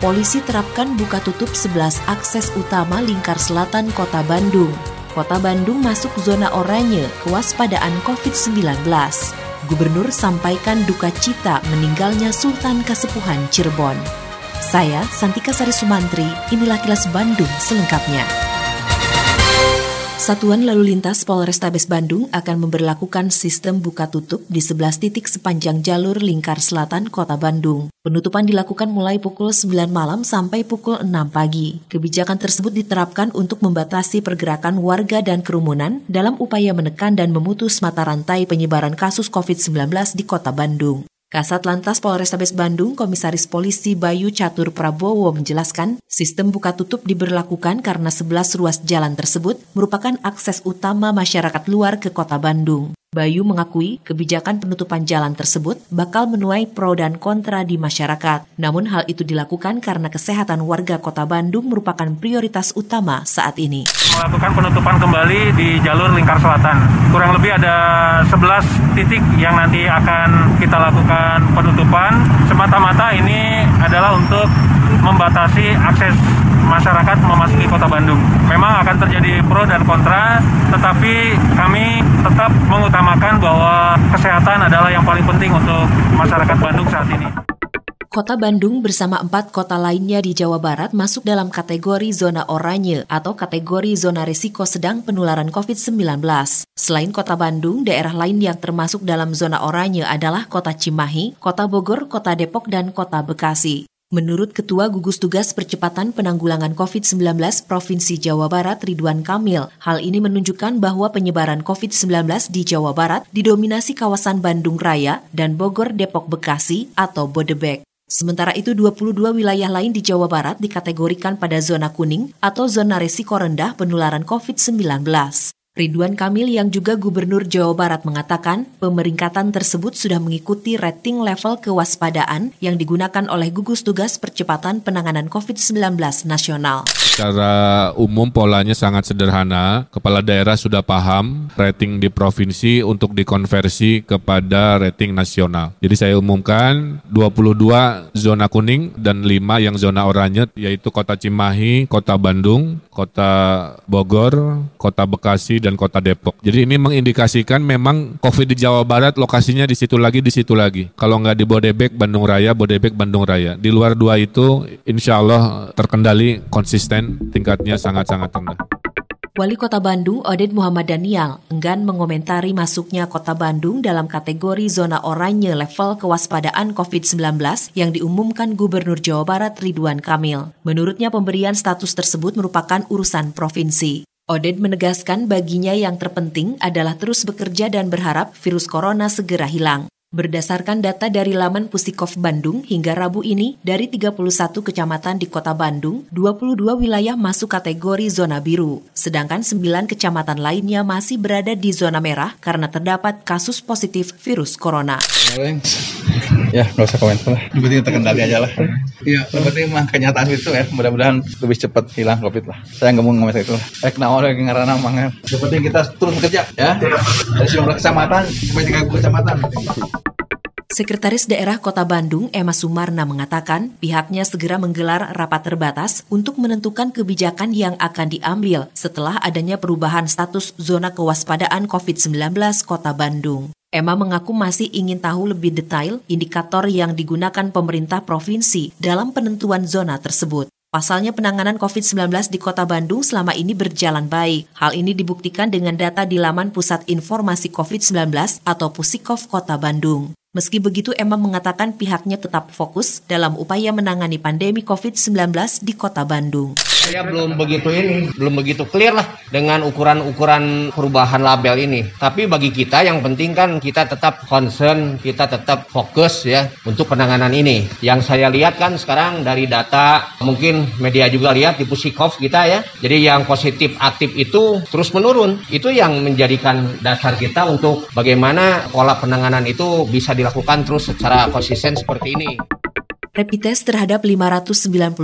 polisi terapkan buka tutup 11 akses utama lingkar selatan kota Bandung. Kota Bandung masuk zona oranye kewaspadaan COVID-19. Gubernur sampaikan duka cita meninggalnya Sultan Kasepuhan Cirebon. Saya, Santika Sari Sumantri, inilah kilas Bandung selengkapnya. Satuan Lalu Lintas Polrestabes Bandung akan memberlakukan sistem buka tutup di 11 titik sepanjang jalur lingkar selatan kota Bandung. Penutupan dilakukan mulai pukul 9 malam sampai pukul 6 pagi. Kebijakan tersebut diterapkan untuk membatasi pergerakan warga dan kerumunan dalam upaya menekan dan memutus mata rantai penyebaran kasus COVID-19 di kota Bandung. Kasat Lantas Polrestabes Bandung, Komisaris Polisi Bayu Catur Prabowo menjelaskan, sistem buka tutup diberlakukan karena 11 ruas jalan tersebut merupakan akses utama masyarakat luar ke kota Bandung. Bayu mengakui kebijakan penutupan jalan tersebut bakal menuai pro dan kontra di masyarakat. Namun hal itu dilakukan karena kesehatan warga kota Bandung merupakan prioritas utama saat ini. Melakukan penutupan kembali di jalur lingkar selatan. Kurang lebih ada 11 titik yang nanti akan kita lakukan penutupan. Semata-mata ini adalah untuk membatasi akses masyarakat memasuki kota Bandung. Memang akan terjadi pro dan kontra, tetapi kami tetap mengutamakan bahwa kesehatan adalah yang paling penting untuk masyarakat Bandung saat ini. Kota Bandung bersama empat kota lainnya di Jawa Barat masuk dalam kategori zona oranye atau kategori zona risiko sedang penularan COVID-19. Selain kota Bandung, daerah lain yang termasuk dalam zona oranye adalah kota Cimahi, kota Bogor, kota Depok, dan kota Bekasi. Menurut Ketua Gugus Tugas Percepatan Penanggulangan COVID-19 Provinsi Jawa Barat Ridwan Kamil, hal ini menunjukkan bahwa penyebaran COVID-19 di Jawa Barat didominasi kawasan Bandung Raya dan Bogor Depok Bekasi atau Bodebek. Sementara itu 22 wilayah lain di Jawa Barat dikategorikan pada zona kuning atau zona risiko rendah penularan COVID-19. Ridwan Kamil yang juga Gubernur Jawa Barat mengatakan pemeringkatan tersebut sudah mengikuti rating level kewaspadaan yang digunakan oleh gugus tugas percepatan penanganan COVID-19 nasional. Secara umum polanya sangat sederhana. Kepala daerah sudah paham rating di provinsi untuk dikonversi kepada rating nasional. Jadi saya umumkan 22 zona kuning dan 5 yang zona oranye yaitu Kota Cimahi, Kota Bandung, Kota Bogor, Kota Bekasi dan Kota Depok. Jadi ini mengindikasikan memang COVID di Jawa Barat lokasinya di situ lagi, di situ lagi. Kalau nggak di Bodebek, Bandung Raya, Bodebek, Bandung Raya. Di luar dua itu insya Allah terkendali konsisten, tingkatnya sangat-sangat rendah. Wali Kota Bandung, Oded Muhammad Daniel, enggan mengomentari masuknya Kota Bandung dalam kategori zona oranye level kewaspadaan COVID-19 yang diumumkan Gubernur Jawa Barat Ridwan Kamil. Menurutnya pemberian status tersebut merupakan urusan provinsi. Oded menegaskan baginya yang terpenting adalah terus bekerja dan berharap virus corona segera hilang. Berdasarkan data dari laman Pusikov Bandung hingga Rabu ini, dari 31 kecamatan di kota Bandung, 22 wilayah masuk kategori zona biru, sedangkan 9 kecamatan lainnya masih berada di zona merah karena terdapat kasus positif virus corona. Ya, nggak usah komentar lah. Yang penting terkendali aja lah. Iya, yang penting mah kenyataan itu ya. Mudah-mudahan lebih cepat hilang COVID lah. Saya nggak mau ngomong itu lah. Eh, kenapa lagi ngarana mah Yang penting kita terus bekerja ya. Dari 19 kecamatan sampai 30 kecamatan. Sekretaris Daerah Kota Bandung, Emma Sumarna mengatakan pihaknya segera menggelar rapat terbatas untuk menentukan kebijakan yang akan diambil setelah adanya perubahan status zona kewaspadaan COVID-19 Kota Bandung. Emma mengaku masih ingin tahu lebih detail indikator yang digunakan pemerintah provinsi dalam penentuan zona tersebut. Pasalnya penanganan COVID-19 di Kota Bandung selama ini berjalan baik. Hal ini dibuktikan dengan data di laman Pusat Informasi COVID-19 atau Pusikov Kota Bandung. Meski begitu, Emma mengatakan pihaknya tetap fokus dalam upaya menangani pandemi COVID-19 di kota Bandung. Saya belum begitu ini, belum begitu clear lah dengan ukuran-ukuran perubahan label ini. Tapi bagi kita yang penting kan kita tetap concern, kita tetap fokus ya untuk penanganan ini. Yang saya lihat kan sekarang dari data, mungkin media juga lihat di Pusikov kita ya. Jadi yang positif aktif itu terus menurun. Itu yang menjadikan dasar kita untuk bagaimana pola penanganan itu bisa dilakukan terus secara konsisten seperti ini. Rapid test terhadap 591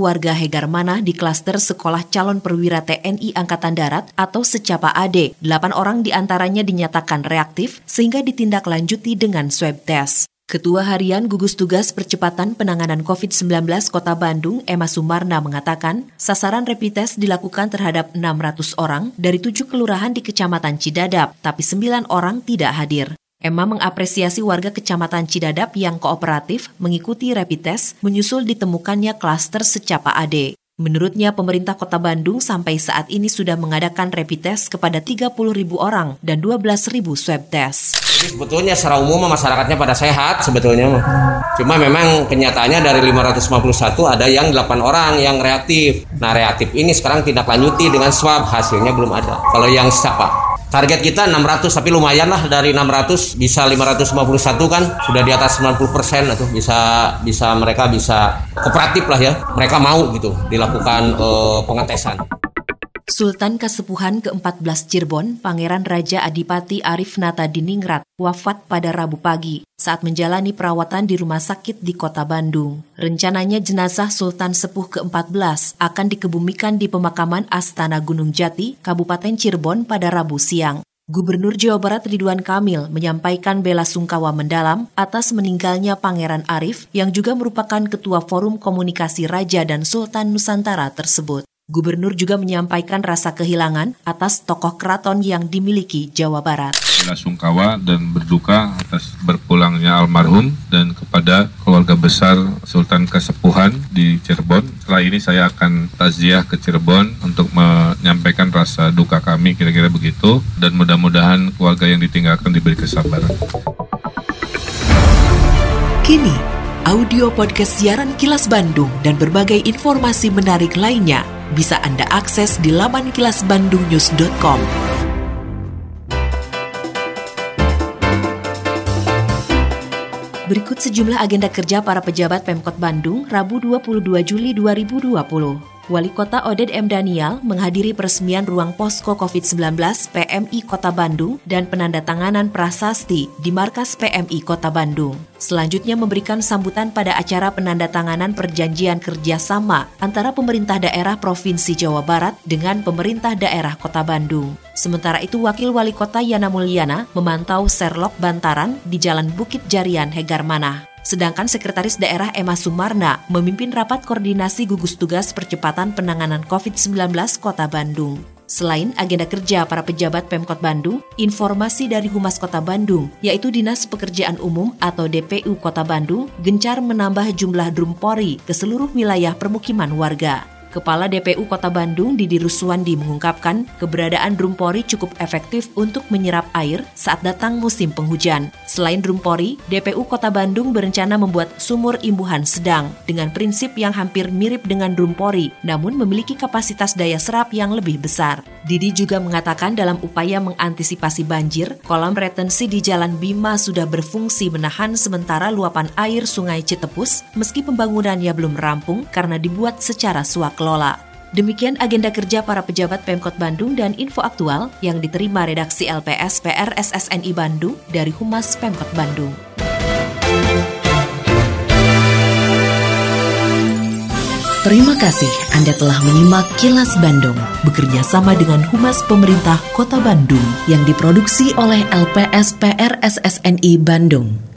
warga Hegar Manah di klaster Sekolah Calon Perwira TNI Angkatan Darat atau Secapa AD. 8 orang di antaranya dinyatakan reaktif sehingga ditindaklanjuti dengan swab test. Ketua Harian Gugus Tugas Percepatan Penanganan COVID-19 Kota Bandung, Emma Sumarna mengatakan, sasaran rapid test dilakukan terhadap 600 orang dari tujuh kelurahan di Kecamatan Cidadap, tapi 9 orang tidak hadir. Emma mengapresiasi warga Kecamatan Cidadap yang kooperatif mengikuti rapid test menyusul ditemukannya klaster secapa AD. Menurutnya, pemerintah kota Bandung sampai saat ini sudah mengadakan rapid test kepada 30 ribu orang dan 12 ribu swab test. Sebetulnya secara umum masyarakatnya pada sehat sebetulnya. Cuma memang kenyataannya dari 551 ada yang 8 orang yang reaktif. Nah reaktif ini sekarang tidak lanjuti dengan swab hasilnya belum ada. Kalau yang siapa? Target kita 600 tapi lumayan lah dari 600 bisa 551 kan? Sudah di atas 90 persen itu bisa bisa mereka bisa kooperatif lah ya. Mereka mau gitu dilakukan uh, pengetesan. Sultan Kasepuhan ke-14 Cirebon, Pangeran Raja Adipati Arif Nata Diningrat, wafat pada Rabu pagi saat menjalani perawatan di rumah sakit di kota Bandung. Rencananya jenazah Sultan Sepuh ke-14 akan dikebumikan di pemakaman Astana Gunung Jati, Kabupaten Cirebon pada Rabu siang. Gubernur Jawa Barat Ridwan Kamil menyampaikan bela sungkawa mendalam atas meninggalnya Pangeran Arif yang juga merupakan Ketua Forum Komunikasi Raja dan Sultan Nusantara tersebut. Gubernur juga menyampaikan rasa kehilangan atas tokoh keraton yang dimiliki Jawa Barat. Bela sungkawa dan berduka atas berpulangnya almarhum dan kepada keluarga besar Sultan Kesepuhan di Cirebon. Setelah ini saya akan taziah ke Cirebon untuk menyampaikan rasa duka kami kira-kira begitu dan mudah-mudahan keluarga yang ditinggalkan diberi kesabaran. Kini, audio podcast siaran Kilas Bandung dan berbagai informasi menarik lainnya bisa Anda akses di laman kilasbandungnews.com. Berikut sejumlah agenda kerja para pejabat Pemkot Bandung Rabu 22 Juli 2020. Wali Kota Oded M. Daniel menghadiri peresmian ruang posko COVID-19 PMI Kota Bandung dan penandatanganan prasasti di markas PMI Kota Bandung. Selanjutnya memberikan sambutan pada acara penandatanganan perjanjian kerjasama antara pemerintah daerah Provinsi Jawa Barat dengan pemerintah daerah Kota Bandung. Sementara itu, Wakil Wali Kota Yana Mulyana memantau Serlok Bantaran di Jalan Bukit Jarian Hegar Manah. Sedangkan Sekretaris Daerah Emma Sumarna memimpin rapat koordinasi gugus tugas percepatan penanganan COVID-19 Kota Bandung. Selain agenda kerja para pejabat Pemkot Bandung, informasi dari Humas Kota Bandung, yaitu Dinas Pekerjaan Umum atau DPU Kota Bandung, gencar menambah jumlah drum pori ke seluruh wilayah permukiman warga. Kepala DPU Kota Bandung Didi Ruswandi mengungkapkan keberadaan Drumpori cukup efektif untuk menyerap air saat datang musim penghujan. Selain Drumpori, DPU Kota Bandung berencana membuat sumur imbuhan sedang dengan prinsip yang hampir mirip dengan Drumpori, namun memiliki kapasitas daya serap yang lebih besar. Didi juga mengatakan dalam upaya mengantisipasi banjir, kolam retensi di Jalan Bima sudah berfungsi menahan sementara luapan air Sungai Citepus meski pembangunannya belum rampung karena dibuat secara suak kelola. Demikian agenda kerja para pejabat Pemkot Bandung dan info aktual yang diterima redaksi LPS PR SSNI Bandung dari Humas Pemkot Bandung. Terima kasih Anda telah menyimak Kilas Bandung bekerja sama dengan Humas Pemerintah Kota Bandung yang diproduksi oleh LPS PR SSNI Bandung.